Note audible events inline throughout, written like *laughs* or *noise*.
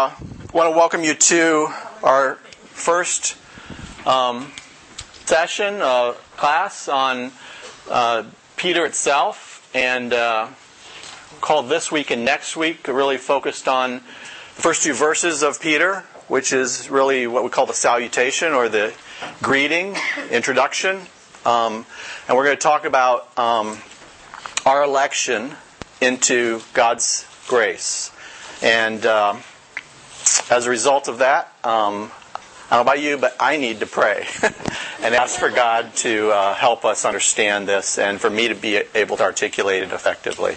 I want to welcome you to our first um, session, uh, class on uh, Peter itself, and uh, called This Week and Next Week, really focused on the first two verses of Peter, which is really what we call the salutation or the greeting, introduction. Um, and we're going to talk about um, our election into God's grace. And um, as a result of that, um, I don't know about you, but I need to pray *laughs* and ask for God to uh, help us understand this and for me to be able to articulate it effectively.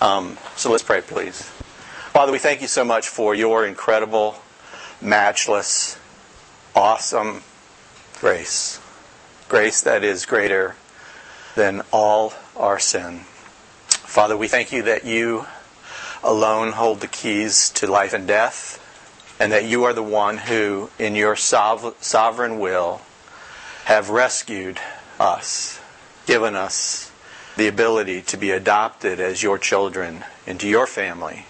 Um, so let's pray, please. Father, we thank you so much for your incredible, matchless, awesome grace. Grace that is greater than all our sin. Father, we thank you that you alone hold the keys to life and death and that you are the one who, in your sovereign will, have rescued us, given us the ability to be adopted as your children into your family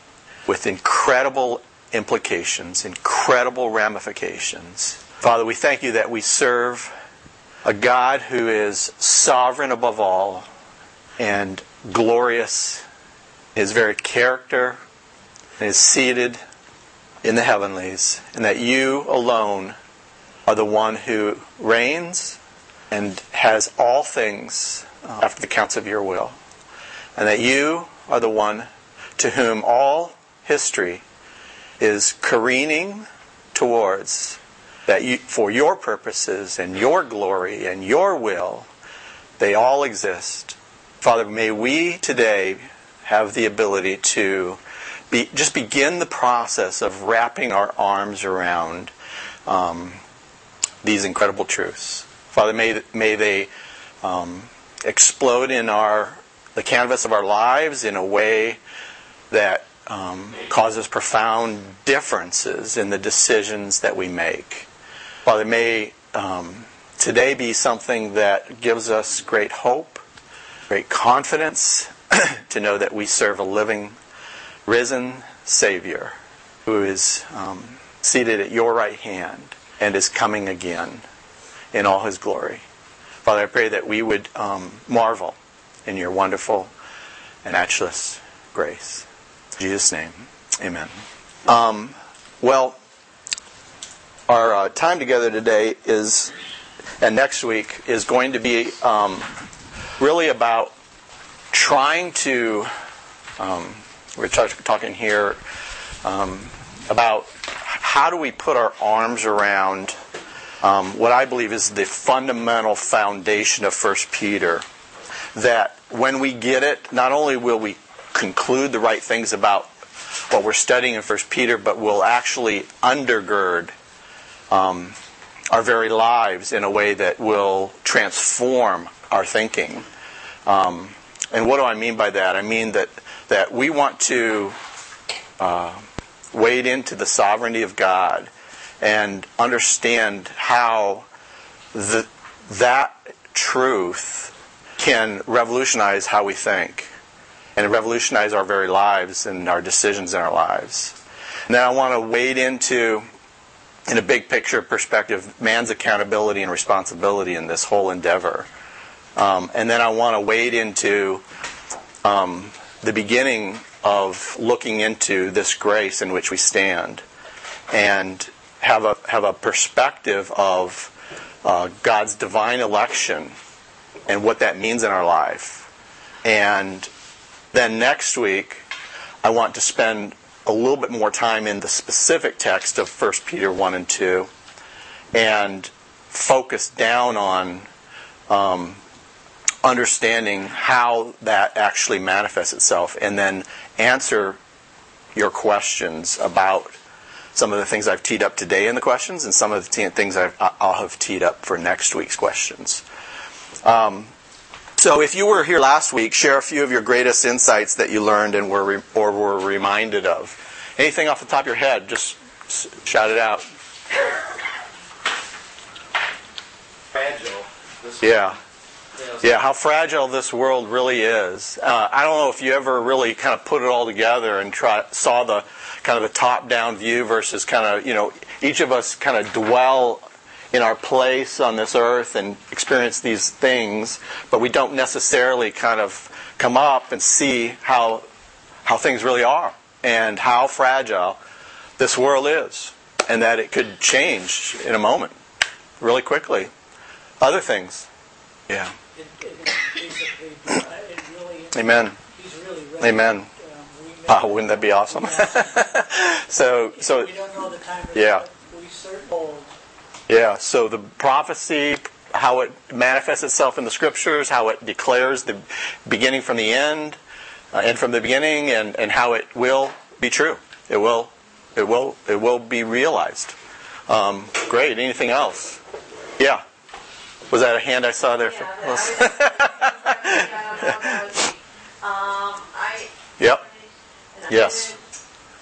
with incredible implications, incredible ramifications. Father, we thank you that we serve a God who is sovereign above all and glorious his very character is seated in the heavenlies, and that you alone are the one who reigns and has all things after the counts of your will. And that you are the one to whom all history is careening towards that you, for your purposes and your glory and your will, they all exist. Father, may we today have the ability to be, just begin the process of wrapping our arms around um, these incredible truths. Father, may, may they um, explode in our the canvas of our lives in a way that um, causes profound differences in the decisions that we make. Father, may um, today be something that gives us great hope, great confidence *clears throat* to know that we serve a living risen Savior who is um, seated at your right hand and is coming again in all his glory. Father, I pray that we would um, marvel in your wonderful and matchless grace. In Jesus' name, amen. Um, well, our uh, time together today is, and next week, is going to be um, really about trying to um, we're talking here um, about how do we put our arms around um, what I believe is the fundamental foundation of First Peter. That when we get it, not only will we conclude the right things about what we're studying in First Peter, but we'll actually undergird um, our very lives in a way that will transform our thinking. Um, and what do I mean by that? I mean that that we want to uh, wade into the sovereignty of God and understand how the, that truth can revolutionize how we think and revolutionize our very lives and our decisions in our lives. Now, I want to wade into, in a big picture perspective, man's accountability and responsibility in this whole endeavor. Um, and then I want to wade into um, the beginning of looking into this grace in which we stand and have a, have a perspective of uh, God's divine election and what that means in our life. And then next week, I want to spend a little bit more time in the specific text of 1 Peter 1 and 2 and focus down on um, understanding how that actually manifests itself and then answer your questions about some of the things I've teed up today in the questions and some of the things i will have teed up for next week's questions. Um, so if you were here last week, share a few of your greatest insights that you learned and were re- or were reminded of. Anything off the top of your head, just shout it out. Fragile. Yeah. Yeah, how fragile this world really is. Uh, I don't know if you ever really kind of put it all together and try, saw the kind of the top-down view versus kind of you know each of us kind of dwell in our place on this earth and experience these things, but we don't necessarily kind of come up and see how how things really are and how fragile this world is, and that it could change in a moment, really quickly. Other things, yeah. Amen. Amen. Um, wouldn't that be awesome? *laughs* so, so Yeah. Yeah, so the prophecy, how it manifests itself in the scriptures, how it declares the beginning from the end, uh, end from the beginning, and, and how it will be true. It will, it will, it will be realized. Um, great. Anything else? Yeah. Was that a hand I saw there? Yeah, from- was just- I don't know if I was- Um, I. Yep. Yes.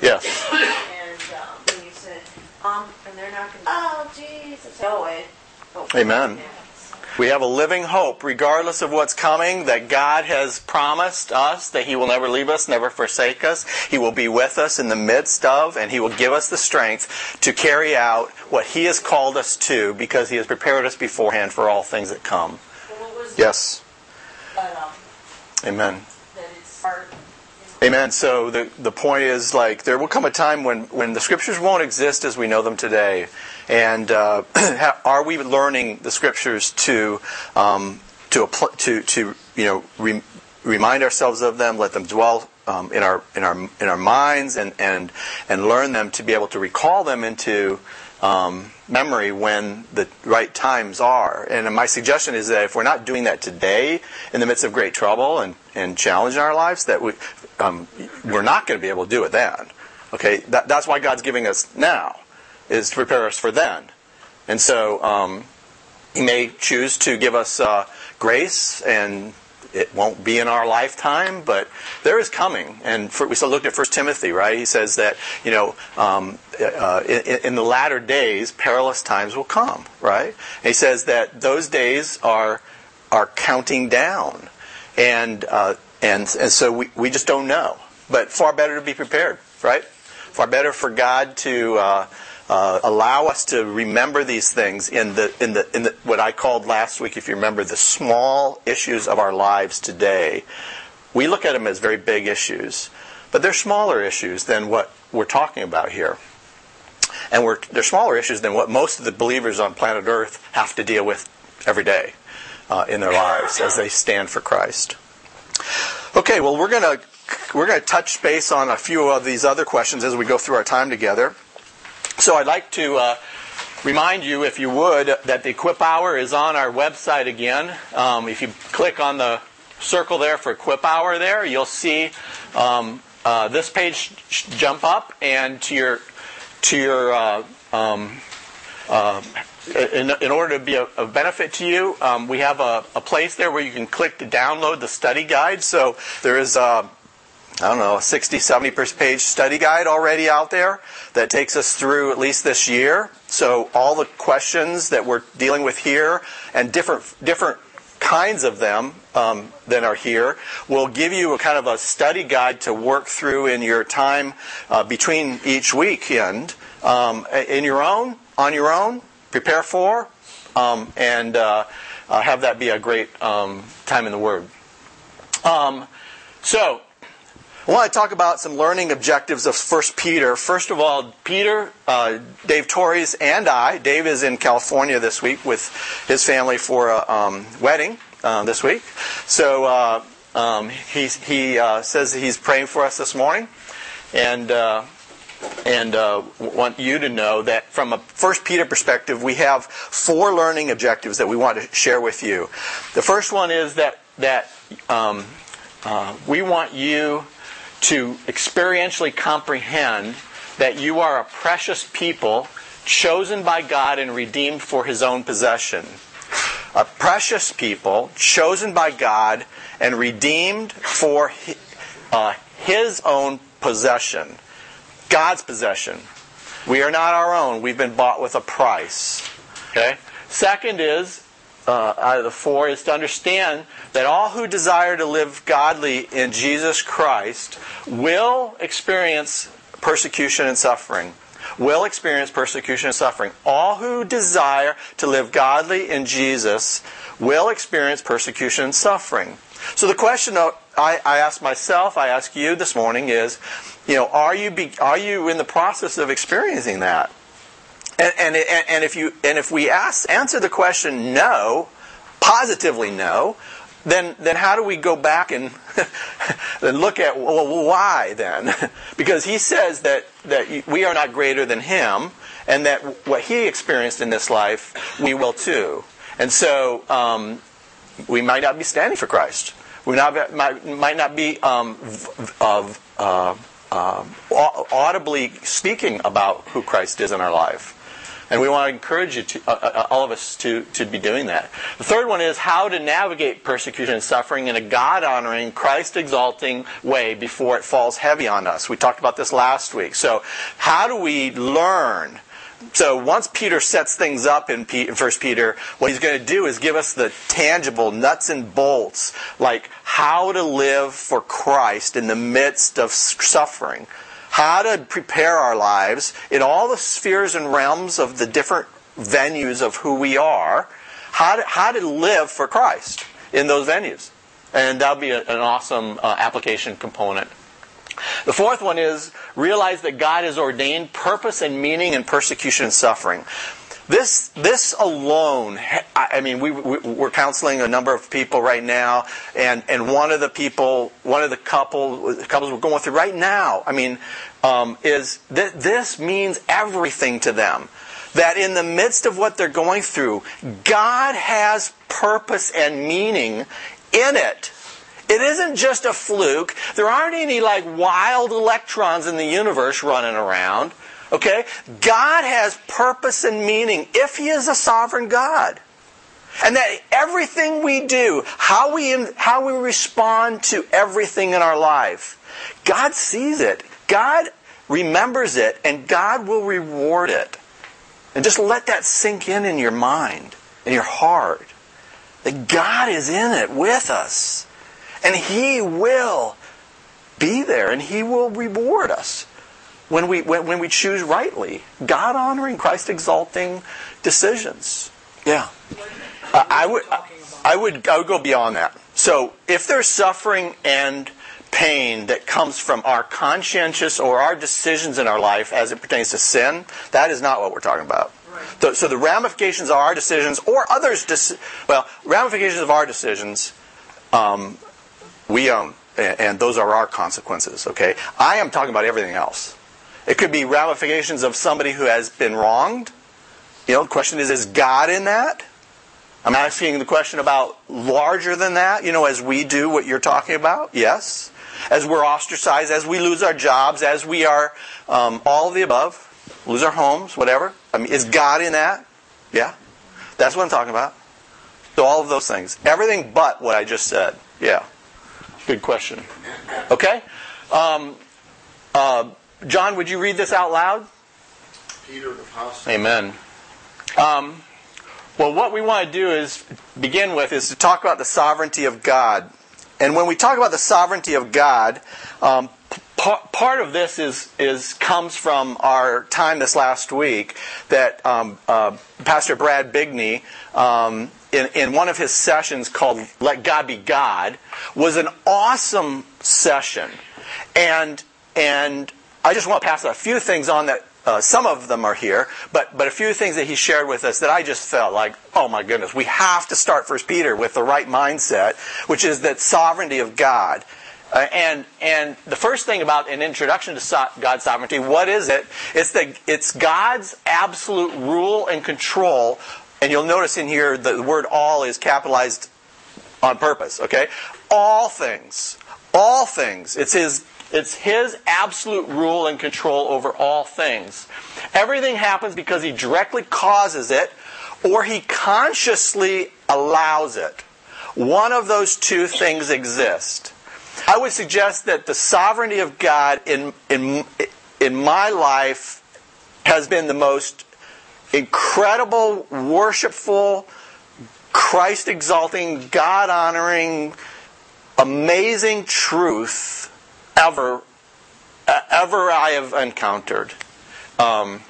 Yes. And, um, then you said, um, and they're not gonna, oh, Jesus, go away. Oh, Amen. We have a living hope, regardless of what's coming, that God has promised us that He will never leave us, never forsake us. He will be with us in the midst of, and He will give us the strength to carry out what He has called us to, because He has prepared us beforehand for all things that come. Yes. Amen. Amen. So the the point is like there will come a time when when the scriptures won't exist as we know them today, and uh, *clears throat* are we learning the scriptures to um, to apply, to to you know re, remind ourselves of them, let them dwell um, in our in our in our minds, and and and learn them to be able to recall them into um, memory when the right times are. And my suggestion is that if we're not doing that today, in the midst of great trouble and, and challenge in our lives, that we, um, we're not going to be able to do it then. Okay, that, that's why God's giving us now, is to prepare us for then. And so um, He may choose to give us uh, grace and it won't be in our lifetime, but there is coming. And for, we still looked at First Timothy, right? He says that you know, um, uh, in, in the latter days, perilous times will come, right? And he says that those days are are counting down, and uh, and and so we, we just don't know. But far better to be prepared, right? Far better for God to. Uh, allow us to remember these things in the in the in the what I called last week, if you remember, the small issues of our lives today. We look at them as very big issues, but they're smaller issues than what we're talking about here, and they're smaller issues than what most of the believers on planet Earth have to deal with every day uh, in their lives as they stand for Christ. Okay, well we're gonna we're gonna touch base on a few of these other questions as we go through our time together. So I'd like to uh, remind you, if you would, that the Equip Hour is on our website again. Um, if you click on the circle there for Equip Hour there, you'll see um, uh, this page jump up, and to your to your uh, um, uh, in, in order to be a, a benefit to you, um, we have a, a place there where you can click to download the study guide. So there is. Uh, I don't know, a 60, 70 page study guide already out there that takes us through at least this year. So all the questions that we're dealing with here and different different kinds of them um, that are here will give you a kind of a study guide to work through in your time uh, between each weekend um, in your own, on your own, prepare for, um, and uh, uh, have that be a great um, time in the Word. Um, so, I want to talk about some learning objectives of First Peter. First of all, Peter, uh, Dave Torres, and I. Dave is in California this week with his family for a um, wedding uh, this week. So uh, um, he's, he uh, says he's praying for us this morning, and uh, and uh, want you to know that from a First Peter perspective, we have four learning objectives that we want to share with you. The first one is that that um, uh, we want you to experientially comprehend that you are a precious people chosen by God and redeemed for His own possession. A precious people chosen by God and redeemed for His, uh, his own possession. God's possession. We are not our own. We've been bought with a price. Okay? Second is, uh, out of the four, is to understand that all who desire to live godly in Jesus Christ will experience persecution and suffering. Will experience persecution and suffering. All who desire to live godly in Jesus will experience persecution and suffering. So the question I, I ask myself, I ask you this morning is, you know, are you be, are you in the process of experiencing that? And, and, and if you and if we ask answer the question no, positively no, then then how do we go back and *laughs* then look at well why then? *laughs* because he says that that we are not greater than him, and that what he experienced in this life we will too. And so um, we might not be standing for Christ. We not, might, might not be um, uh, uh, audibly speaking about who Christ is in our life. And we want to encourage you, to, uh, uh, all of us, to, to be doing that. The third one is how to navigate persecution and suffering in a God honoring, Christ exalting way before it falls heavy on us. We talked about this last week. So, how do we learn? So once Peter sets things up in First Peter, what he's going to do is give us the tangible nuts and bolts, like how to live for Christ in the midst of suffering how to prepare our lives in all the spheres and realms of the different venues of who we are, how to, how to live for Christ in those venues. And that'll be a, an awesome uh, application component. The fourth one is realize that God has ordained purpose and meaning in persecution and suffering. This, this alone, I mean, we, we, are counseling a number of people right now, and, and one of the people, one of the couple, couples we're going through right now, I mean, um, is that this means everything to them. That in the midst of what they're going through, God has purpose and meaning in it. It isn't just a fluke. There aren't any like wild electrons in the universe running around. Okay? God has purpose and meaning if He is a sovereign God. And that everything we do, how we, how we respond to everything in our life, God sees it. God remembers it, and God will reward it. And just let that sink in in your mind, in your heart. That God is in it with us. And He will be there, and He will reward us when we, when, when we choose rightly, God honoring, Christ exalting decisions. Yeah. Uh, I would, I would, I would go beyond that. So if there's suffering and pain that comes from our conscientious or our decisions in our life as it pertains to sin, that is not what we're talking about. So, so the ramifications of our decisions or others' deci- well, ramifications of our decisions, um, we own, and, and those are our consequences. Okay, I am talking about everything else. It could be ramifications of somebody who has been wronged. You know, the question is, is God in that? I'm asking the question about larger than that, you know, as we do what you're talking about. Yes. As we're ostracized, as we lose our jobs, as we are um, all the above, lose our homes, whatever. I mean, is God in that? Yeah. That's what I'm talking about. So all of those things. Everything but what I just said. Yeah. Good question. Okay? Um, uh, John, would you read this out loud? Peter the Apostle. Amen. Um, well, what we want to do is begin with is to talk about the sovereignty of God. And when we talk about the sovereignty of God, um, part of this is, is comes from our time this last week that um, uh, Pastor Brad Bigney, um, in, in one of his sessions called "Let God Be God," was an awesome session, and and I just want to pass a few things on that uh, some of them are here, but but a few things that he shared with us that I just felt like, oh my goodness, we have to start First Peter with the right mindset, which is that sovereignty of God. Uh, and and the first thing about an introduction to so- God's sovereignty, what is it? It's the it's God's absolute rule and control. And you'll notice in here the word "all" is capitalized on purpose. Okay, all things, all things. It's His it's His absolute rule and control over all things. Everything happens because He directly causes it or He consciously allows it. One of those two things exist. I would suggest that the sovereignty of God in, in, in my life has been the most incredible, worshipful, Christ exalting, God honoring, amazing truth ever ever I have encountered. Um,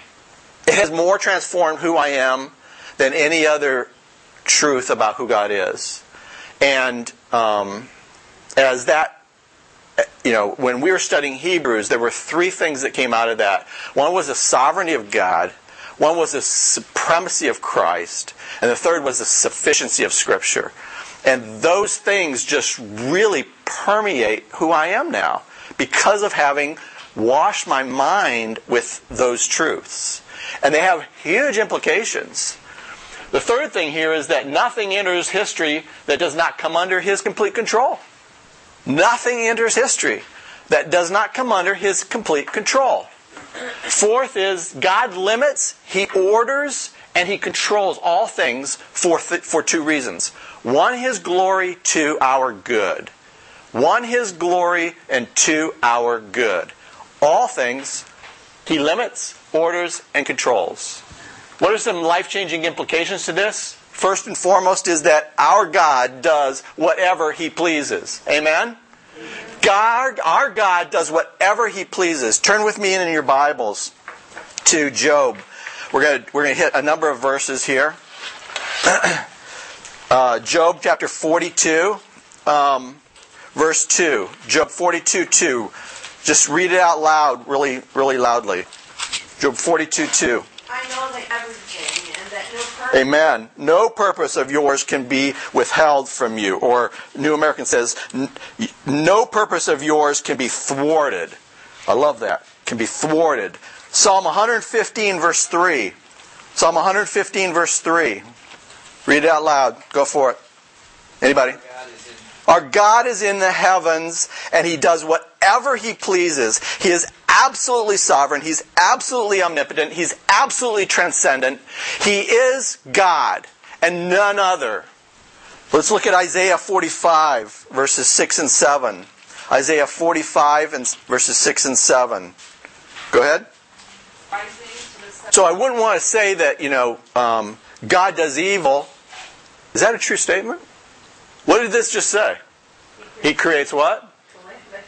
it has more transformed who I am than any other truth about who God is. And um, as that, you know, when we were studying Hebrews, there were three things that came out of that. One was the sovereignty of God, one was the supremacy of Christ, and the third was the sufficiency of Scripture. And those things just really permeate who I am now because of having washed my mind with those truths. And they have huge implications. The third thing here is that nothing enters history that does not come under his complete control. Nothing enters history that does not come under his complete control. Fourth is God limits, he orders, and he controls all things for, th- for two reasons. One, his glory, two, our good. One, his glory, and two, our good. All things he limits, orders, and controls. What are some life changing implications to this? First and foremost is that our God does whatever he pleases. Amen? God, our God does whatever he pleases. Turn with me in your Bibles to Job. We're going to, we're to hit a number of verses here. *clears throat* uh, Job chapter 42, um, verse 2. Job 42, 2. Just read it out loud, really, really loudly. Job 42, 2. I know that everything and that no purpose. Amen. No purpose of yours can be withheld from you. Or New American says, no purpose of yours can be thwarted. I love that. Can be thwarted. Psalm 115, verse 3. Psalm 115, verse 3. Read it out loud. Go for it. Anybody? Our God is in the heavens and he does whatever he pleases. He is absolutely sovereign. He's absolutely omnipotent. He's absolutely transcendent. He is God and none other. Let's look at Isaiah 45, verses 6 and 7. Isaiah 45 and verses 6 and 7. Go ahead. So I wouldn't want to say that, you know, um, God does evil. Is that a true statement? What did this just say? He creates what?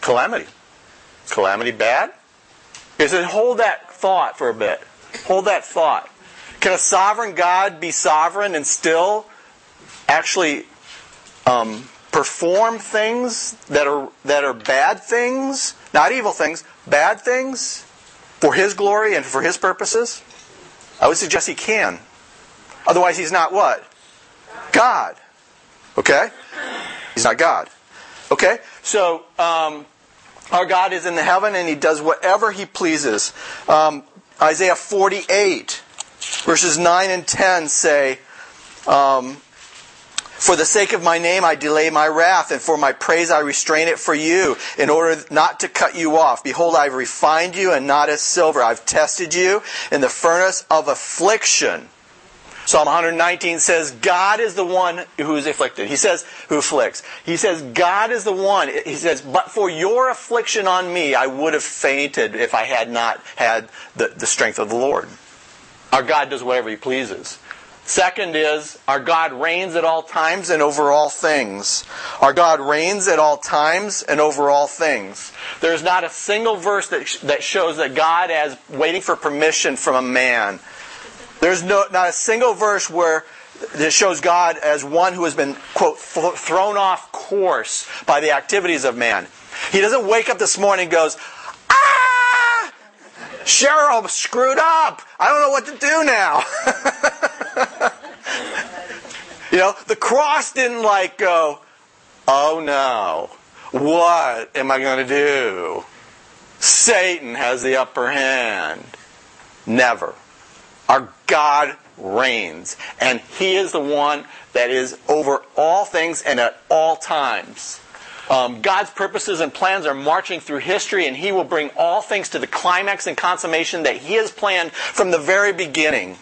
Calamity. Calamity bad? He said, hold that thought for a bit. Hold that thought. Can a sovereign God be sovereign and still actually um, perform things that are that are bad things, not evil things, bad things, for His glory and for His purposes? I would suggest He can. Otherwise, He's not what? God. Okay? He's not God. Okay? So, um, our God is in the heaven and he does whatever he pleases. Um, Isaiah 48, verses 9 and 10 say, um, For the sake of my name I delay my wrath, and for my praise I restrain it for you, in order not to cut you off. Behold, I've refined you and not as silver. I've tested you in the furnace of affliction. Psalm 119 says, God is the one who is afflicted. He says, who afflicts. He says, God is the one. He says, but for your affliction on me, I would have fainted if I had not had the, the strength of the Lord. Our God does whatever He pleases. Second is, our God reigns at all times and over all things. Our God reigns at all times and over all things. There's not a single verse that, that shows that God is waiting for permission from a man. There's no, not a single verse where it shows God as one who has been, quote, thrown off course by the activities of man. He doesn't wake up this morning and goes, ah! Cheryl screwed up. I don't know what to do now. *laughs* you know, the cross didn't like go, oh no, what am I going to do? Satan has the upper hand. Never. Our God reigns. And He is the one that is over all things and at all times. Um, God's purposes and plans are marching through history, and He will bring all things to the climax and consummation that He has planned from the very beginning.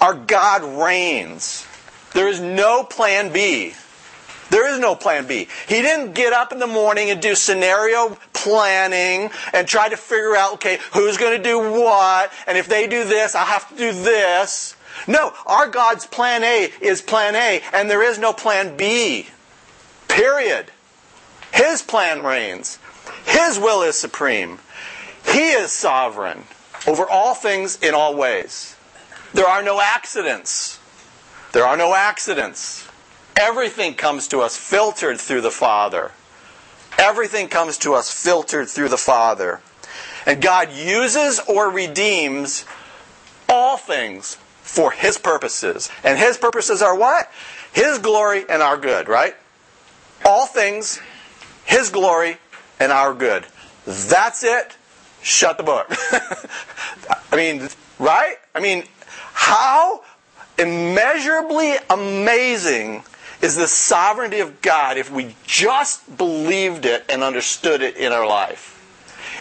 Our God reigns. There is no plan B. There is no plan B. He didn't get up in the morning and do scenario planning and try to figure out, okay, who's going to do what, and if they do this, I'll have to do this. No, our God's plan A is plan A, and there is no plan B. Period. His plan reigns. His will is supreme. He is sovereign over all things in all ways. There are no accidents. There are no accidents. Everything comes to us filtered through the Father. Everything comes to us filtered through the Father. And God uses or redeems all things for His purposes. And His purposes are what? His glory and our good, right? All things, His glory and our good. That's it. Shut the book. *laughs* I mean, right? I mean, how immeasurably amazing is the sovereignty of God if we just believed it and understood it in our life.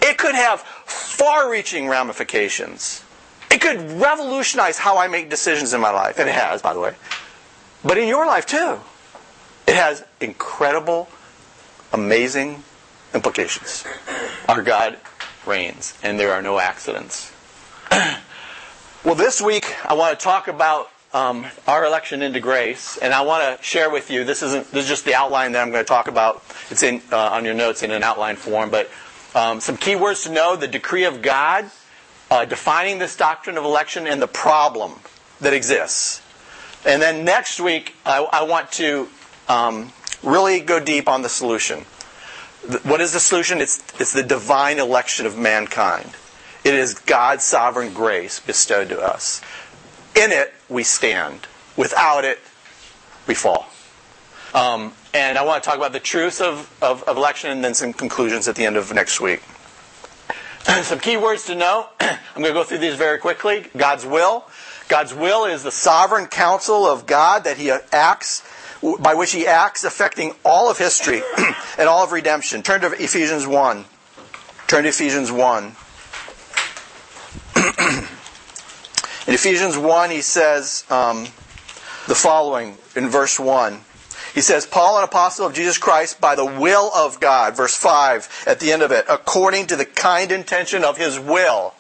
It could have far reaching ramifications. It could revolutionize how I make decisions in my life. And it has, by the way. But in your life, too. It has incredible, amazing implications. Our God reigns, and there are no accidents. *clears throat* well, this week I want to talk about um, our election into grace, and I want to share with you. This isn't. This is just the outline that I'm going to talk about. It's in uh, on your notes in an outline form, but um, some key words to know: the decree of God, uh, defining this doctrine of election, and the problem that exists. And then next week, I, I want to um, really go deep on the solution. What is the solution? It's, it's the divine election of mankind. It is God's sovereign grace bestowed to us. In it, we stand. Without it, we fall. Um, and I want to talk about the truth of, of, of, election and then some conclusions at the end of next week. *clears throat* some key words to know. *clears throat* I'm going to go through these very quickly. God's will. God's will is the sovereign counsel of God that He acts by which he acts, affecting all of history *clears throat* and all of redemption. Turn to Ephesians 1. Turn to Ephesians 1. In Ephesians 1, he says um, the following in verse 1. He says, Paul, an apostle of Jesus Christ, by the will of God, verse 5 at the end of it, according to the kind intention of his will.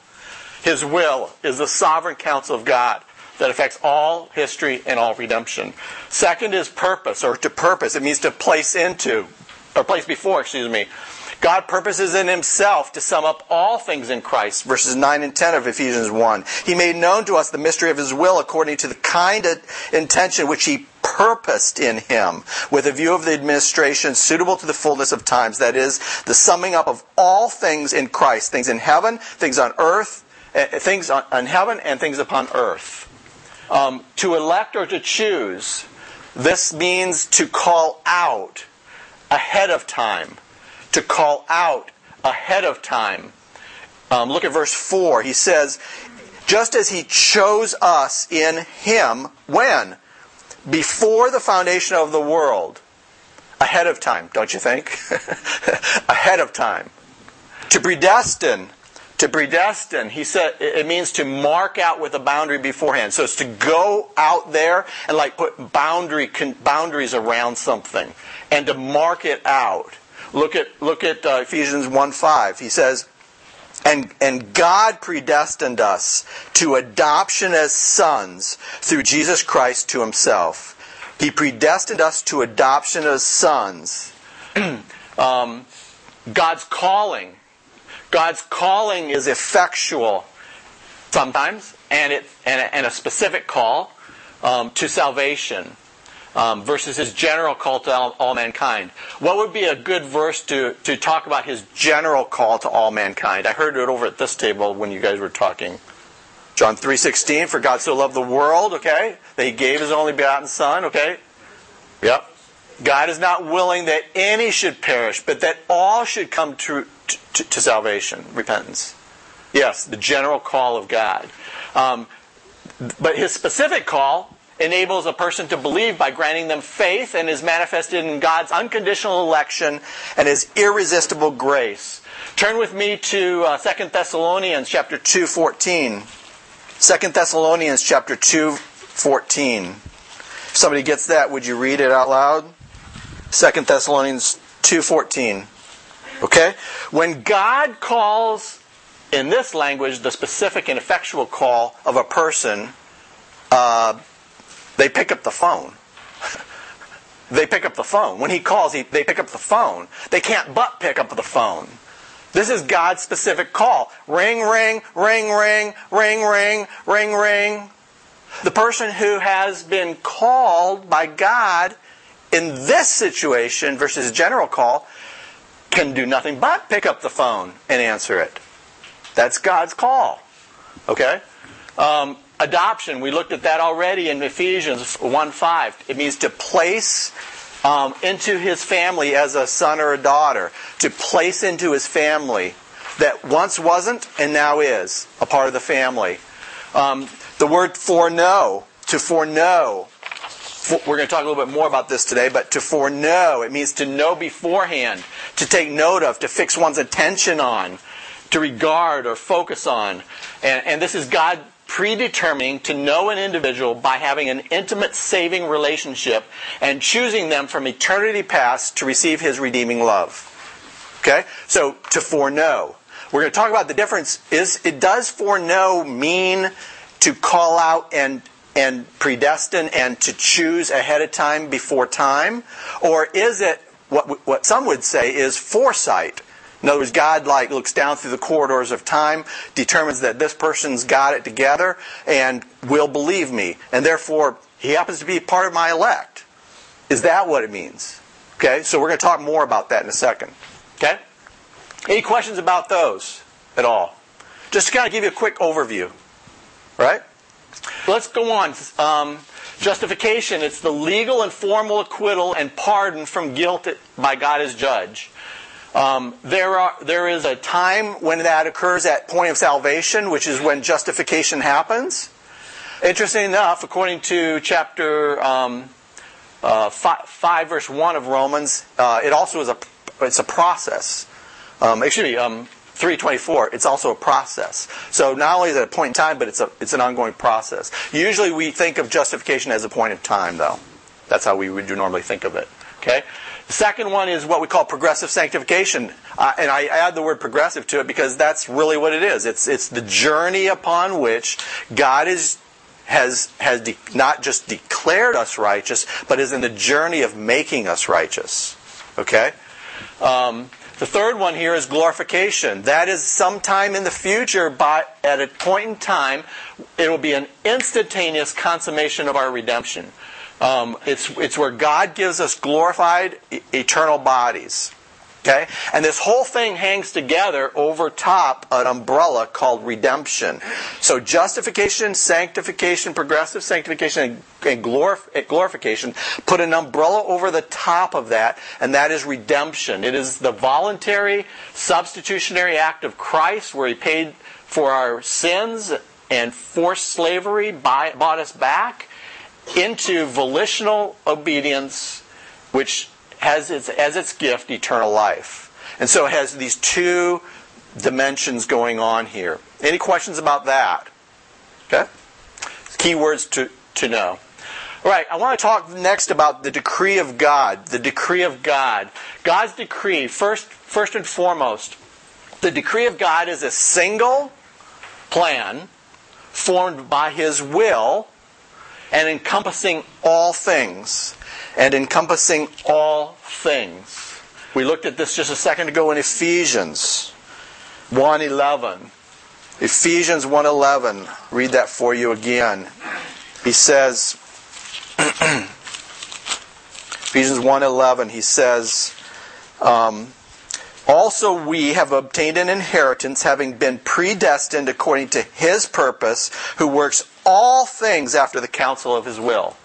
His will is the sovereign counsel of God that affects all history and all redemption. Second is purpose, or to purpose. It means to place into, or place before, excuse me. God purposes in himself to sum up all things in Christ, verses 9 and 10 of Ephesians 1. He made known to us the mystery of his will according to the kind of intention which he purposed in him, with a view of the administration suitable to the fullness of times, that is, the summing up of all things in Christ, things in heaven, things on earth, eh, things on heaven, and things upon earth. Um, to elect or to choose, this means to call out ahead of time. To call out ahead of time. Um, look at verse 4. He says, just as he chose us in him, when? Before the foundation of the world. Ahead of time, don't you think? *laughs* ahead of time. To predestine to predestine, he said it means to mark out with a boundary beforehand. So it's to go out there and like put boundary boundaries around something and to mark it out. Look at look at uh, Ephesians 1:5. He says, and, and God predestined us to adoption as sons through Jesus Christ to himself. He predestined us to adoption as sons. *clears throat* um, God's calling God's calling is effectual sometimes, and, it, and, a, and a specific call um, to salvation um, versus his general call to all, all, mankind. What would be a good verse to, to talk about his general call to all mankind? I heard it over at this table when you guys were talking. John 3.16, for God so loved the world, okay, that he gave his only begotten son, okay? Yep. God is not willing that any should perish, but that all should come to, to, to salvation, repentance. Yes, the general call of God. Um, but his specific call enables a person to believe by granting them faith and is manifested in God's unconditional election and his irresistible grace. Turn with me to uh, 2 Thessalonians chapter 2, 14. 2 Thessalonians chapter 2, 14. If somebody gets that, would you read it out loud? 2 Thessalonians 2:14. Okay? When God calls in this language the specific and effectual call of a person, uh, they pick up the phone. they pick up the phone. When he calls, he, they pick up the phone. They can't but pick up the phone. This is God's specific call. Ring, ring, ring, ring, ring, ring, ring, ring. The person who has been called by God in this situation versus general call can do nothing but pick up the phone and answer it. That's God's call. Okay? Um, adoption, we looked at that already in Ephesians 1 5. It means to place um, into his family as a son or a daughter, to place into his family that once wasn't and now is a part of the family. Um, the word foreknow, to foreknow, we're going to talk a little bit more about this today, but to foreknow, it means to know beforehand, to take note of, to fix one's attention on, to regard or focus on. And, and this is God predetermining to know an individual by having an intimate saving relationship and choosing them from eternity past to receive his redeeming love. Okay? So to foreknow. We're going to talk about the difference is it does foreknow mean to call out and and predestine and to choose ahead of time before time or is it what what some would say is foresight in other words, God like looks down through the corridors of time, determines that this person's got it together, and will believe me, and therefore he happens to be part of my elect. Is that what it means? Okay, so we're going to talk more about that in a second. Okay, any questions about those at all? Just to kind of give you a quick overview, right? Let's go on. Um, justification, it's the legal and formal acquittal and pardon from guilt by God as judge. Um, there, is a time when that occurs at point of salvation, which is when justification happens. Interesting enough, according to chapter um, uh, five, 5, verse 1 of Romans, uh, it also is a, it's a process. Um, excuse me, um, 324, it's also a process. So not only is it a point in time, but it's, a, it's an ongoing process. Usually we think of justification as a point in time, though. That's how we would normally think of it. Okay? The second one is what we call progressive sanctification. Uh, and I add the word progressive to it because that's really what it is. It's, it's the journey upon which God is, has, has de- not just declared us righteous, but is in the journey of making us righteous. Okay? Um, the third one here is glorification. That is sometime in the future, but at a point in time, it will be an instantaneous consummation of our redemption. Um, it's, it's where God gives us glorified eternal bodies. Okay? And this whole thing hangs together over top an umbrella called redemption. So justification, sanctification, progressive sanctification, and glorif- glorification put an umbrella over the top of that, and that is redemption. It is the voluntary substitutionary act of Christ where he paid for our sins and forced slavery, buy, bought us back into volitional obedience, which has its, as its gift eternal life. And so it has these two dimensions going on here. Any questions about that? Okay? Key words to, to know. All right, I want to talk next about the decree of God. The decree of God. God's decree, first, first and foremost, the decree of God is a single plan formed by His will and encompassing all things. And encompassing all things. We looked at this just a second ago in Ephesians 1:11. Ephesians 1:11. Read that for you again. He says *clears throat* Ephesians 1:11 he says um, also, we have obtained an inheritance, having been predestined according to his purpose, who works all things after the counsel of his will.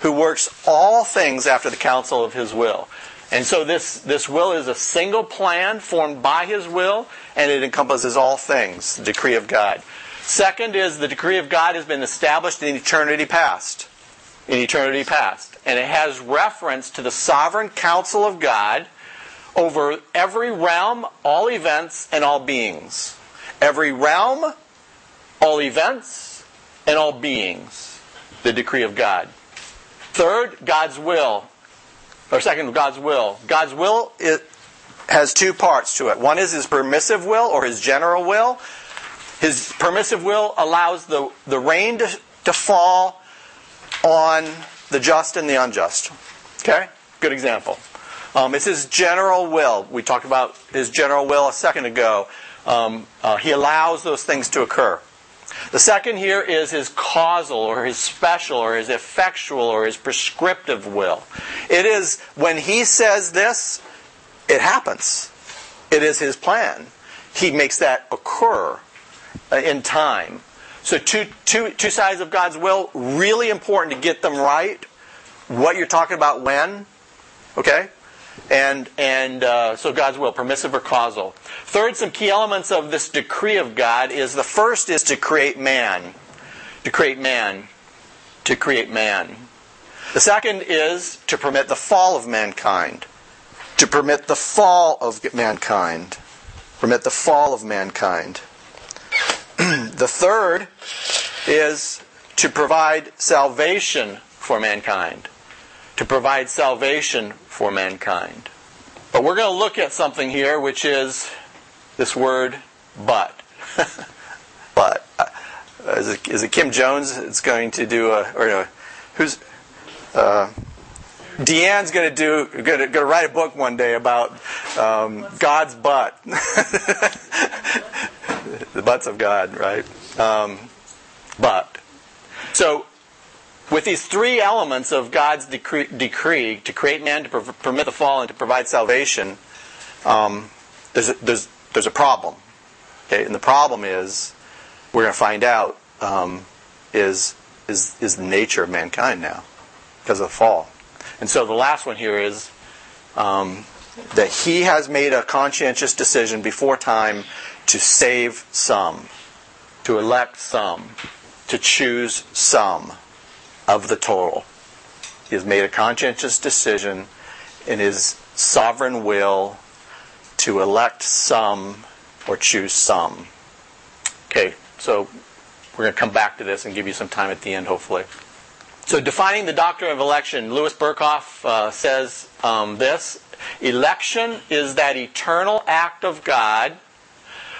Who works all things after the counsel of his will. And so this, this will is a single plan formed by his will, and it encompasses all things, the decree of God. Second is the decree of God has been established in eternity past. In eternity past. And it has reference to the sovereign counsel of God over every realm, all events, and all beings. Every realm, all events, and all beings. The decree of God. Third, God's will. Or second, God's will. God's will has two parts to it. One is his permissive will or his general will. His permissive will allows the, the rain to, to fall on the just and the unjust. Okay? Good example. Um, it's his general will. We talked about his general will a second ago. Um, uh, he allows those things to occur. The second here is his causal or his special or his effectual or his prescriptive will. It is when he says this, it happens. It is his plan. He makes that occur uh, in time. So two, two, two sides of God's will, really important to get them right. What you're talking about when, okay? And, and uh, so God's will, permissive or causal. Third, some key elements of this decree of God is the first is to create man. To create man. To create man. The second is to permit the fall of mankind. To permit the fall of mankind. Permit the fall of mankind. *clears throat* the third is to provide salvation for mankind. To provide salvation for mankind. But we're going to look at something here, which is this word, but. *laughs* but. Uh, is, it, is, it Kim Jones? It's going to do a, or no, who's, uh, Deanne's going to do, going to, going to write a book one day about um, God's butt. *laughs* the butts of God, right? Um, but. So, with these three elements of God's decree, decree to create man, to per- permit the fall, and to provide salvation, um, there's, a, there's, there's a problem. Okay? And the problem is, we're going to find out, um, is, is, is the nature of mankind now because of the fall. And so the last one here is um, that he has made a conscientious decision before time to save some, to elect some, to choose some of the total. He has made a conscientious decision in his sovereign will to elect some or choose some. Okay, so we're going to come back to this and give you some time at the end, hopefully. So, defining the doctrine of election, Louis Berkhof uh, says um, this Election is that eternal act of God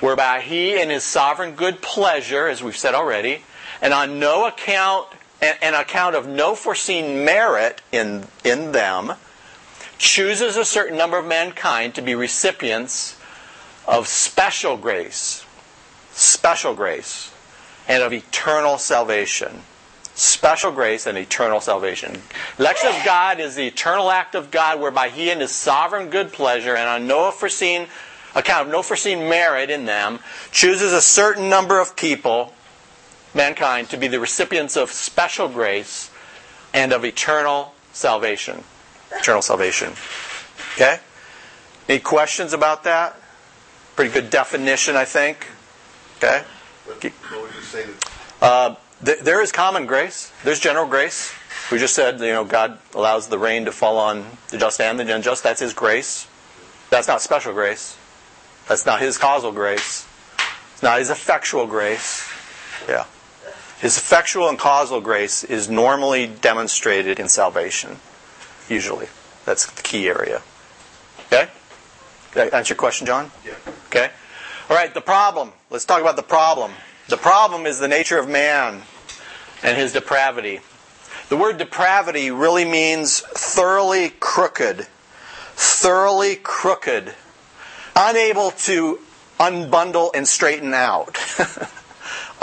whereby He, in His sovereign good pleasure, as we've said already, and on no account, an account of no foreseen merit in, in them, chooses a certain number of mankind to be recipients of special grace, special grace, and of eternal salvation special grace and eternal salvation. Election of God is the eternal act of God whereby He in His sovereign good pleasure and on no foreseen account of no foreseen merit in them chooses a certain number of people, mankind, to be the recipients of special grace and of eternal salvation. Eternal salvation. Okay? Any questions about that? Pretty good definition, I think. Okay? What, what would you say Uh, th- there is common grace. There's general grace. We just said, you know, God allows the rain to fall on the just and the unjust. That's His grace. That's not special grace. That's not His causal grace. It's not His effectual grace. Yeah. His effectual and causal grace is normally demonstrated in salvation. Usually. That's the key area. Okay? Did that answer your question, John? Yeah. Okay? All right, the problem. Let's talk about the problem. The problem is the nature of man and his depravity. The word depravity really means thoroughly crooked. Thoroughly crooked. Unable to unbundle and straighten out. *laughs*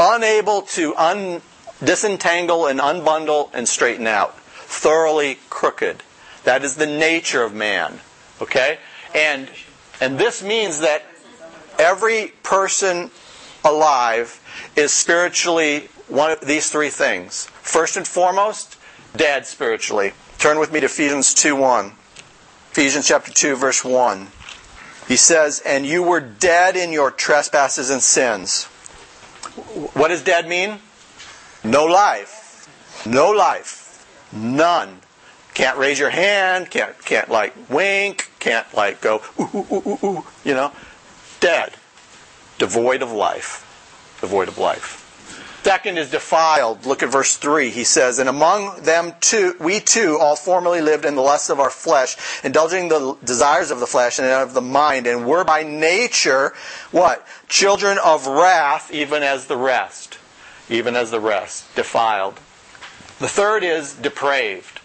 Unable to un- disentangle and unbundle and straighten out. Thoroughly crooked. That is the nature of man. Okay? And and this means that every person alive is spiritually one of these three things. First and foremost, dead spiritually. Turn with me to Ephesians 2 1. Ephesians chapter 2, verse 1. He says, And you were dead in your trespasses and sins. What does dead mean? No life. No life. None. Can't raise your hand, can't can't like wink, can't like go ooh ooh ooh ooh, ooh you know. Dead. Devoid of life. Devoid of life. Second is defiled. Look at verse 3. He says, And among them too, we too all formerly lived in the lusts of our flesh, indulging the desires of the flesh and of the mind, and were by nature, what? Children of wrath, even as the rest. Even as the rest. Defiled. The third is depraved.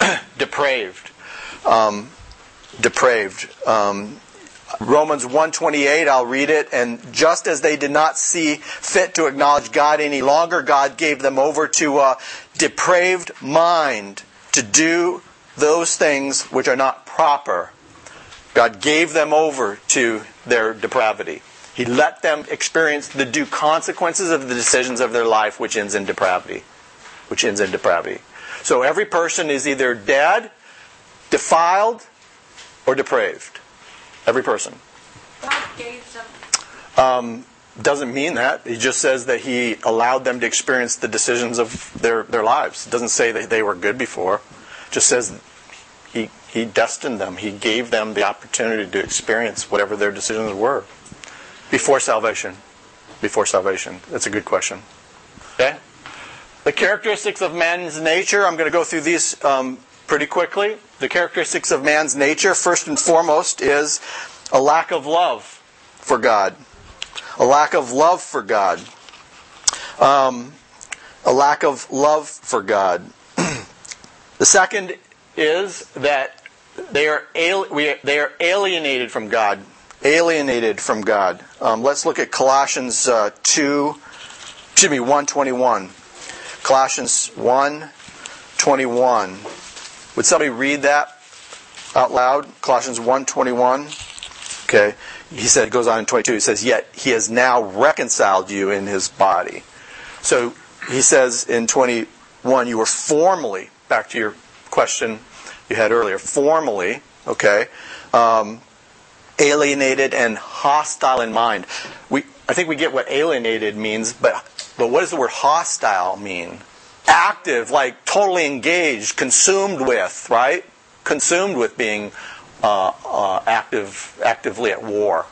*clears throat* depraved. Um, depraved. Um, Romans 128, I'll read it. And just as they did not see fit to acknowledge God any longer, God gave them over to a depraved mind to do those things which are not proper. God gave them over to their depravity. He let them experience the due consequences of the decisions of their life, which ends in depravity. Which ends in depravity. So every person is either dead, defiled, or depraved. Every person. God gave them. Um, doesn't mean that. He just says that he allowed them to experience the decisions of their, their lives. It doesn't say that they were good before. It just says he, he destined them. He gave them the opportunity to experience whatever their decisions were before salvation. Before salvation. That's a good question. Okay? The characteristics of man's nature, I'm going to go through these um, pretty quickly. The characteristics of man's nature, first and foremost, is a lack of love for God. A lack of love for God. Um, a lack of love for God. *clears throat* the second is that they are, al- we, they are alienated from God. Alienated from God. Um, let's look at Colossians uh, 2, excuse me, 121. Colossians 1, 21. Would somebody read that out loud? Colossians 1, 21. Okay. He said, goes on in 22, he says, Yet he has now reconciled you in his body. So he says in 21, you were formally, back to your question you had earlier, formally, okay, um, alienated and hostile in mind. We, I think we get what alienated means, but, but what does the word hostile mean? Active, like totally engaged, consumed with, right? Consumed with being uh, uh, active, actively at war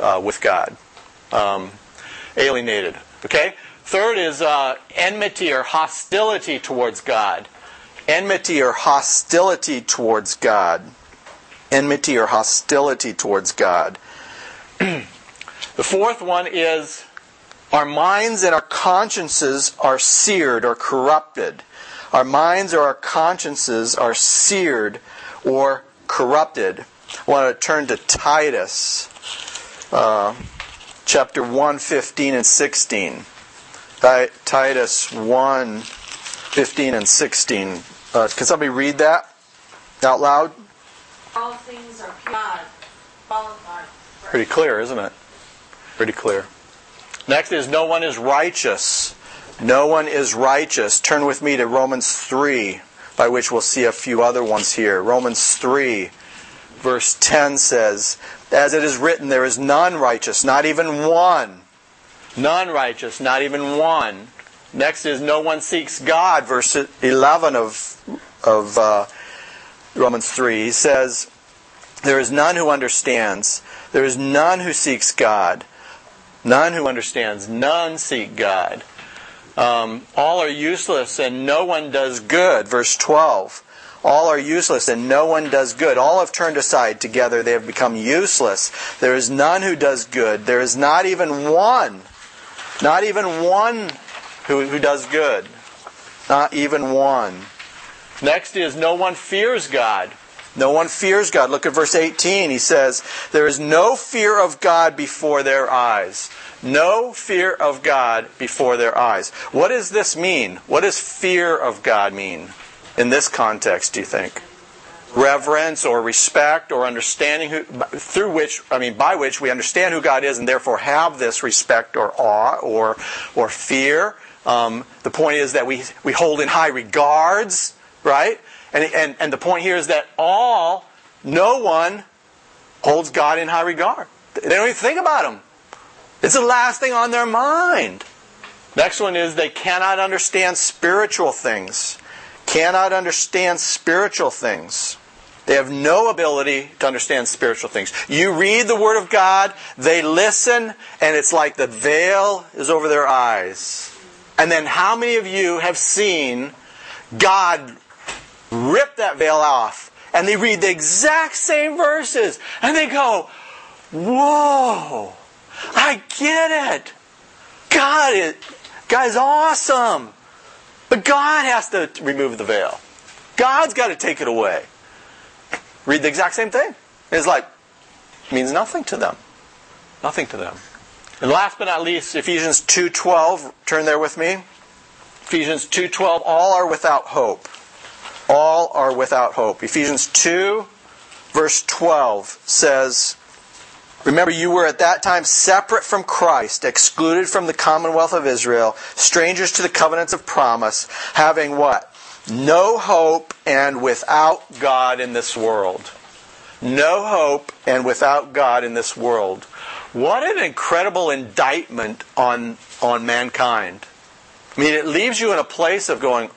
uh, with God. Um, alienated. Okay? Third is uh, enmity or hostility towards God. Enmity or hostility towards God. Enmity or hostility towards God. *clears throat* the fourth one is our minds and our consciences are seared or corrupted. Our minds or our consciences are seared or corrupted. I want to turn to Titus, uh, chapter 1, 15 and 16. Titus 1, 15 and 16. Uh, can somebody read that out loud? All things are God qualified. Pretty clear, isn't it? Pretty clear. Next is no one is righteous. No one is righteous. Turn with me to Romans 3, by which we'll see a few other ones here. Romans 3, verse 10 says, As it is written, there is none righteous, not even one. None righteous, not even one. Next is no one seeks God, verse 11 of, of uh, Romans 3. He says, There is none who understands. There is none who seeks God. None who understands. None seek God. Um, all are useless and no one does good. Verse 12. All are useless and no one does good. All have turned aside together. They have become useless. There is none who does good. There is not even one. Not even one who, who does good. Not even one. Next is no one fears God. No one fears God. Look at verse 18. He says, There is no fear of God before their eyes. No fear of God before their eyes. What does this mean? What does fear of God mean in this context, do you think? Reverence or respect or understanding who, through which, I mean, by which we understand who God is and therefore have this respect or awe or, or fear. Um, the point is that we, we hold in high regards, right? And, and, and the point here is that all, no one holds God in high regard. They don't even think about Him. It's the last thing on their mind. Next one is they cannot understand spiritual things. Cannot understand spiritual things. They have no ability to understand spiritual things. You read the Word of God, they listen, and it's like the veil is over their eyes. And then how many of you have seen God rip that veil off and they read the exact same verses and they go, Whoa, I get it. God is, God is awesome. But God has to remove the veil. God's got to take it away. read the exact same thing. It's like, means nothing to them. Nothing to them. And last but not least, Ephesians 2.12. Turn there with me. Ephesians 2.12. All are without hope. All are without hope. Ephesians 2, verse 12 says, Remember, you were at that time separate from Christ, excluded from the commonwealth of Israel, strangers to the covenants of promise, having what? No hope and without God in this world. No hope and without God in this world. What an incredible indictment on, on mankind. I mean, it leaves you in a place of going,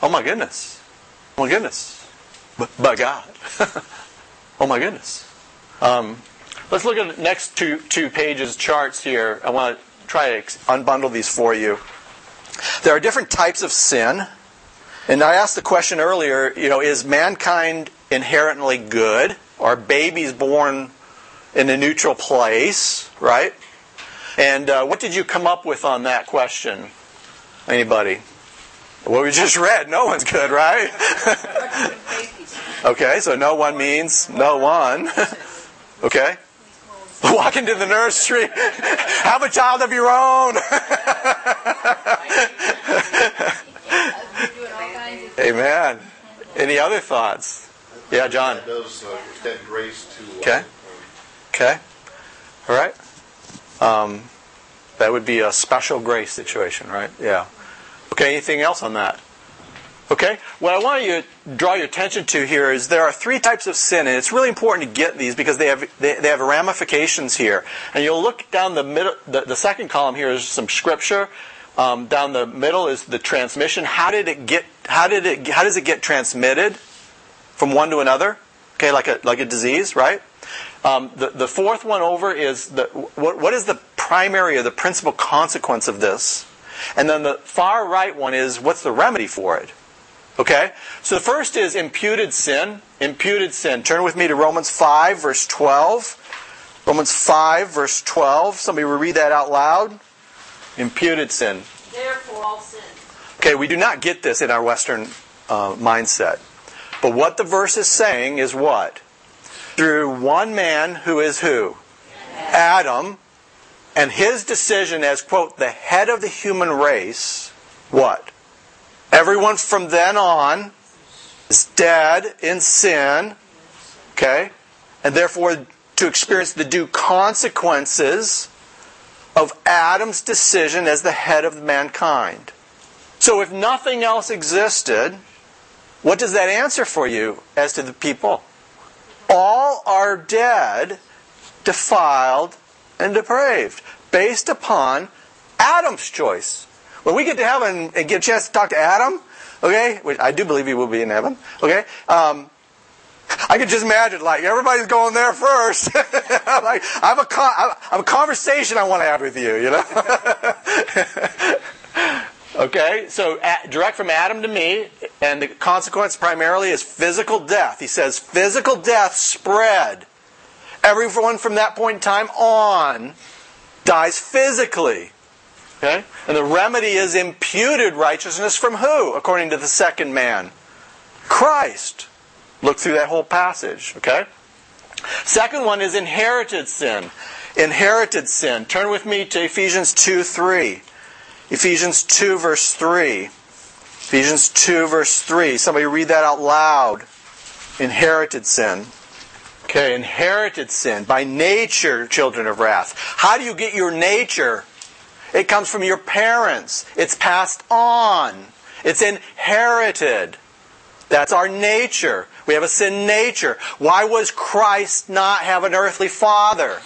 oh my goodness. Oh my goodness. But, God. *laughs* oh my goodness. Um, Let's look at the next two, two pages charts here. I want to try to unbundle these for you. There are different types of sin. And I asked the question earlier, you know, is mankind inherently good? Are babies born in a neutral place, right? And uh, what did you come up with on that question? Anybody? Well, we just read, no one's good, right? *laughs* okay, so no one means no one. *laughs* okay? Walk into the nursery. *laughs* Have a child of your own. Amen. Any other thoughts? Yeah, John. Does uh, extend grace to. Okay. Okay. All right. Um, that would be a special grace situation, right? Yeah. Okay. Anything else on that? Okay? What I want you to draw your attention to here is there are three types of sin, and it's really important to get these because they have they, they have ramifications here. And you'll look down the middle, the, the second column here is some scripture. Um, down the middle is the transmission. How did it get? How did it? How does it get transmitted from one to another? Okay, like a like a disease, right? Um, the the fourth one over is the what, what is the primary or the principal consequence of this? And then the far right one is what's the remedy for it? Okay? So the first is imputed sin. Imputed sin. Turn with me to Romans 5, verse 12. Romans 5, verse 12. Somebody will read that out loud. Imputed sin. Therefore, all sin. Okay, we do not get this in our Western uh, mindset. But what the verse is saying is what? Through one man who is who? Adam. And his decision as, quote, the head of the human race, what? Everyone from then on is dead in sin, okay? And therefore to experience the due consequences of Adam's decision as the head of mankind. So if nothing else existed, what does that answer for you as to the people? All are dead, defiled, and depraved, based upon Adam's choice. When we get to heaven and get a chance to talk to Adam, okay, which I do believe he will be in heaven, okay, um, I could just imagine, like, everybody's going there first. *laughs* like, I have, a con- I have a conversation I want to have with you, you know? *laughs* okay, so at, direct from Adam to me, and the consequence primarily is physical death. He says physical death spread. Everyone from that point in time on dies physically. Okay? And the remedy is imputed righteousness from who, according to the second man? Christ. Look through that whole passage. Okay? Second one is inherited sin. Inherited sin. Turn with me to Ephesians 2 3. Ephesians 2, verse 3. Ephesians 2, verse 3. Somebody read that out loud. Inherited sin. Okay, inherited sin. By nature, children of wrath. How do you get your nature? It comes from your parents. It's passed on. It's inherited. That's our nature. We have a sin nature. Why was Christ not have an earthly father?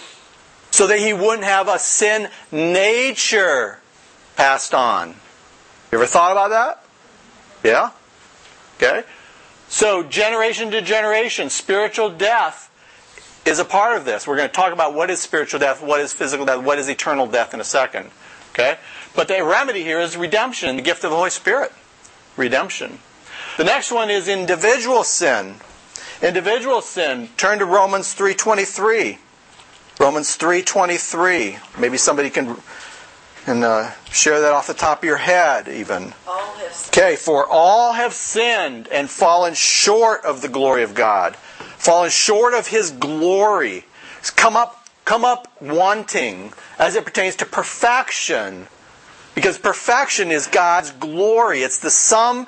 So that he wouldn't have a sin nature passed on. You ever thought about that? Yeah? Okay? So, generation to generation, spiritual death is a part of this. We're going to talk about what is spiritual death, what is physical death, what is eternal death in a second. Okay? But the remedy here is redemption, the gift of the Holy Spirit. Redemption. The next one is individual sin. Individual sin. Turn to Romans 3.23. Romans 3.23. Maybe somebody can, can uh, share that off the top of your head even. Okay, for all have sinned and fallen short of the glory of God. Fallen short of his glory, come up, come up wanting as it pertains to perfection. Because perfection is God's glory. It's the sum,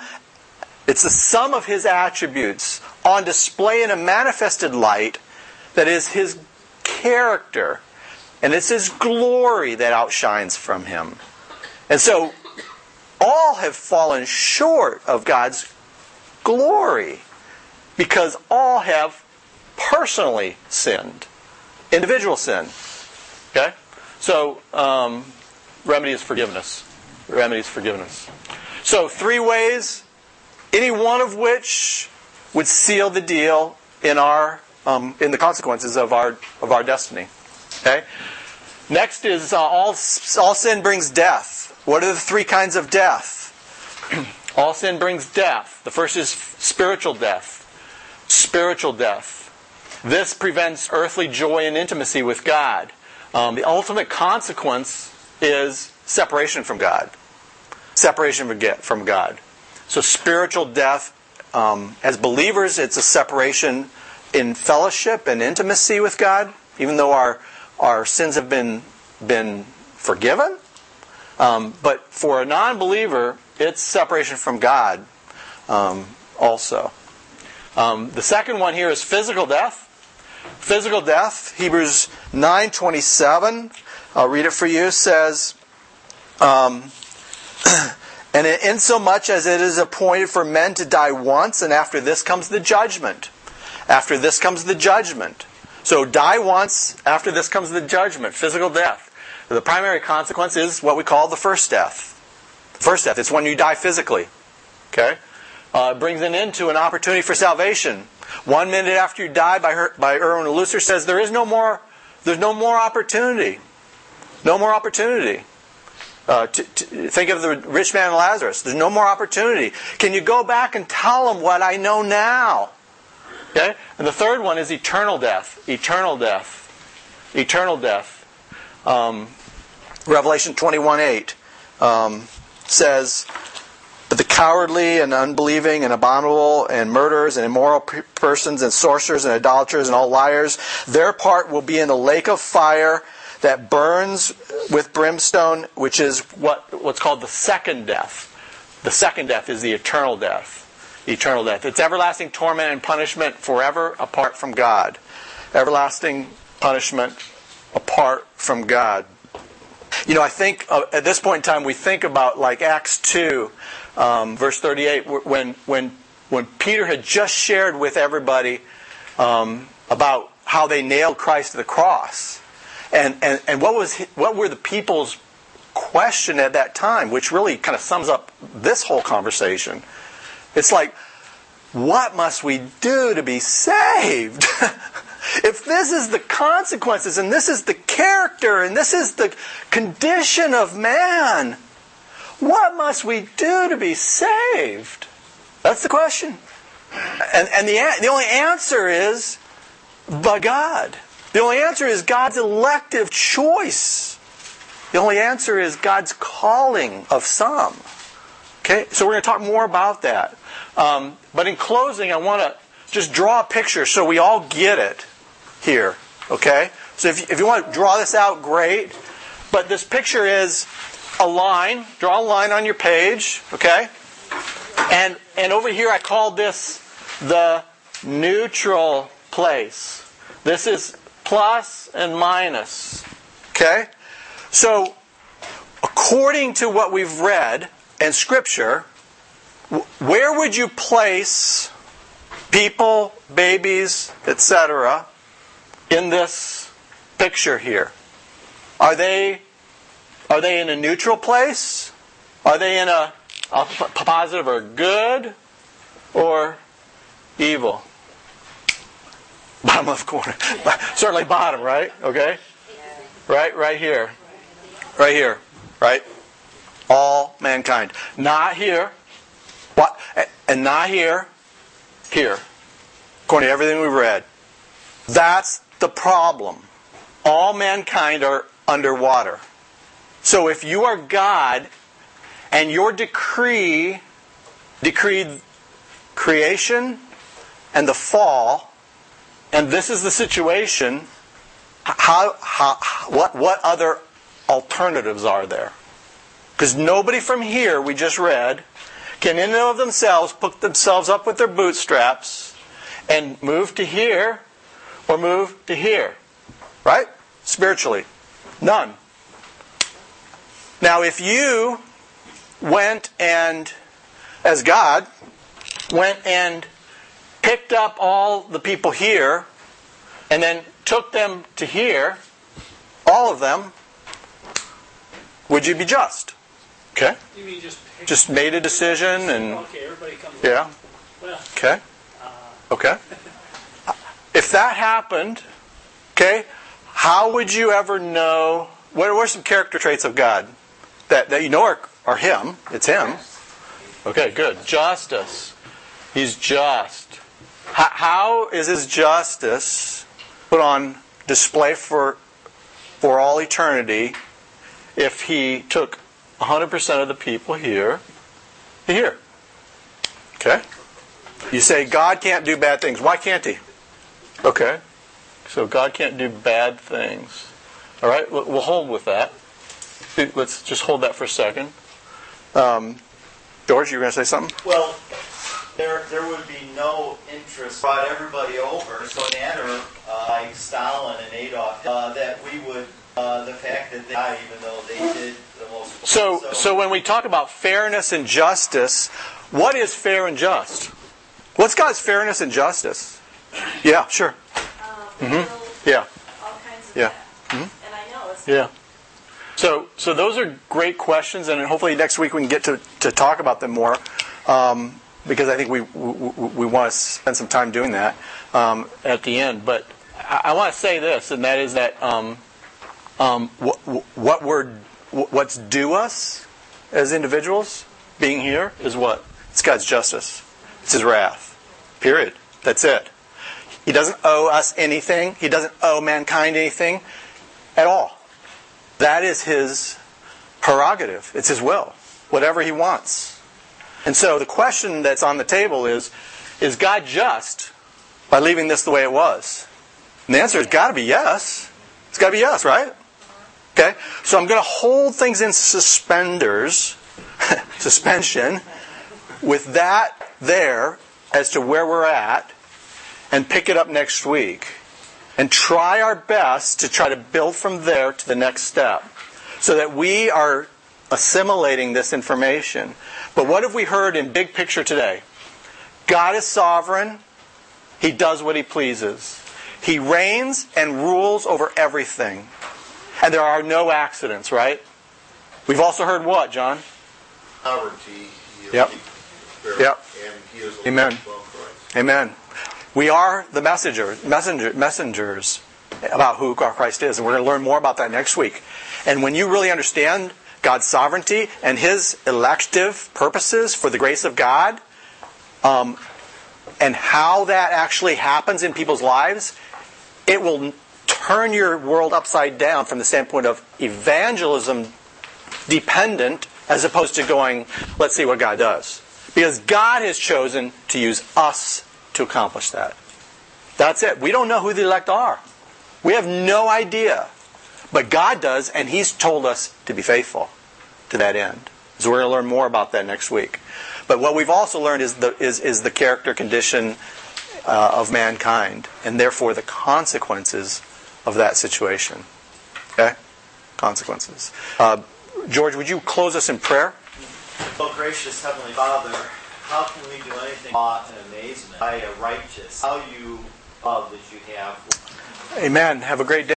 it's the sum of his attributes on display in a manifested light that is his character. And it's his glory that outshines from him. And so all have fallen short of God's glory because all have personally sinned. Individual sin. Okay? So, um, remedy is forgiveness. Remedy is forgiveness. So, three ways, any one of which would seal the deal in our um, in the consequences of our of our destiny. Okay. Next is uh, all all sin brings death. What are the three kinds of death? *clears throat* all sin brings death. The first is spiritual death. Spiritual death. This prevents earthly joy and intimacy with God. Um, the ultimate consequence is separation from God. Separation from God. So spiritual death, um, as believers, it's a separation in fellowship and intimacy with God, even though our our sins have been been forgiven. Um, but for a non-believer, it's separation from God um, also. Um, the second one here is physical death. Physical death, Hebrews 9:27. I'll read it for you. Says, um, *clears throat* and insomuch as it is appointed for men to die once, and after this comes the judgment. After this comes the judgment. So die once. After this comes the judgment, physical death. The primary consequence is what we call the first death. First death. It's when you die physically. Okay? Uh, brings an end to an opportunity for salvation. One minute after you die, by, her, by Erwin Lutzer says there is no more. There's no more opportunity. No more opportunity. Uh, to, to, think of the rich man and Lazarus. There's no more opportunity. Can you go back and tell him what I know now? Okay? And the third one is eternal death. Eternal death. Eternal death. Um, Revelation 21 8 um, says, the cowardly and unbelieving and abominable and murderers and immoral persons and sorcerers and idolaters and all liars, their part will be in the lake of fire that burns with brimstone, which is what, what's called the second death. The second death is the eternal death. Eternal death. It's everlasting torment and punishment forever apart from God. Everlasting punishment apart from God. You know, I think uh, at this point in time we think about like Acts 2, um, verse 38, when, when, when Peter had just shared with everybody um, about how they nailed Christ to the cross. And, and, and what, was, what were the people's question at that time, which really kind of sums up this whole conversation. It's like, what must we do to be saved? *laughs* if this is the consequences and this is the character and this is the condition of man, what must we do to be saved? That's the question. And, and the, the only answer is by God. The only answer is God's elective choice. The only answer is God's calling of some. Okay, so we're going to talk more about that. Um, but in closing, I want to just draw a picture so we all get it here. Okay? So if, if you want to draw this out, great. But this picture is a line. Draw a line on your page. Okay? And, and over here, I called this the neutral place. This is plus and minus. Okay? So, according to what we've read in Scripture, where would you place people, babies, etc., in this picture here? Are they are they in a neutral place? Are they in a, positive or good or evil? *laughs* Bottom left corner. *laughs* Certainly bottom, right? Okay? Right, right here. Right here. Right? All mankind. Not here. What? And not here. Here. According to everything we've read. That's the problem. All mankind are underwater. So if you are God and your decree decreed creation and the fall, and this is the situation, how, how, what, what other alternatives are there? Because nobody from here, we just read, can in and of themselves put themselves up with their bootstraps and move to here or move to here. Right? Spiritually. None. Now, if you went and, as God, went and picked up all the people here and then took them to here, all of them, would you be just? Okay? You mean just? Just made a decision and. Okay, everybody comes. Yeah? Well, Okay? Uh, okay? *laughs* If that happened, okay, how would you ever know? What are some character traits of God that, that you know are, are Him? It's Him. Okay, good. Justice. He's just. How, how is His justice put on display for, for all eternity if He took 100% of the people here to here? Okay? You say God can't do bad things. Why can't He? Okay. So God can't do bad things. All right, we'll we'll hold with that. Let's just hold that for a second. Um, George, you were going to say something? Well, there there would be no interest brought everybody over. So in manner uh, like Stalin and Adolf, uh, that we would uh, the fact that they died, even though they did the most. So, so when we talk about fairness and justice, what is fair and just? What's God's fairness and justice? Yeah, sure. Um, Yeah, All kinds of Yeah. that. And I know it's yeah. So, so those are great questions, and hopefully next week we can get to, to talk about them more, um, because I think we, we, we want to spend some time doing that um, at the end. But I, I want to say this, and that is that um, um, what, what we're, what's due us as individuals being here is what? It's God's justice. It's His wrath. Period. That's it. He doesn't owe us anything. He doesn't owe mankind anything at all. That is his prerogative. It's his will. Whatever he wants. And so the question that's on the table is Is God just by leaving this the way it was? And the answer has got to be yes. It's got to be yes, right? Okay? So I'm going to hold things in suspenders, *laughs* suspension, with that there as to where we're at, and pick it up next week and try our best to try to build from there to the next step so that we are assimilating this information. But what have we heard in big picture today? God is sovereign. He does what he pleases. He reigns and rules over everything. And there are no accidents, right? We've also heard what, John? Sovereignty. Yep. Yep. And he is Amen. Amen. We are the messenger, messenger, messengers about who Christ is, and we're going to learn more about that next week. And when you really understand God's sovereignty and His elective purposes for the grace of God, um, and how that actually happens in people's lives, it will turn your world upside down from the standpoint of evangelism dependent as opposed to going, let's see what God does. Because God has chosen to use us to accomplish that. That's it. We don't know who the elect are. We have no idea. But God does, and He's told us to be faithful to that end. So we're going to learn more about that next week. But what we've also learned is the, is, is the character condition uh, of mankind, and therefore the consequences of that situation. Okay? Consequences. Uh, George, would you close us in prayer? Oh, gracious Heavenly Father, how can we do anything amazement by a righteous? How you uh, love that you have Amen. Have a great day.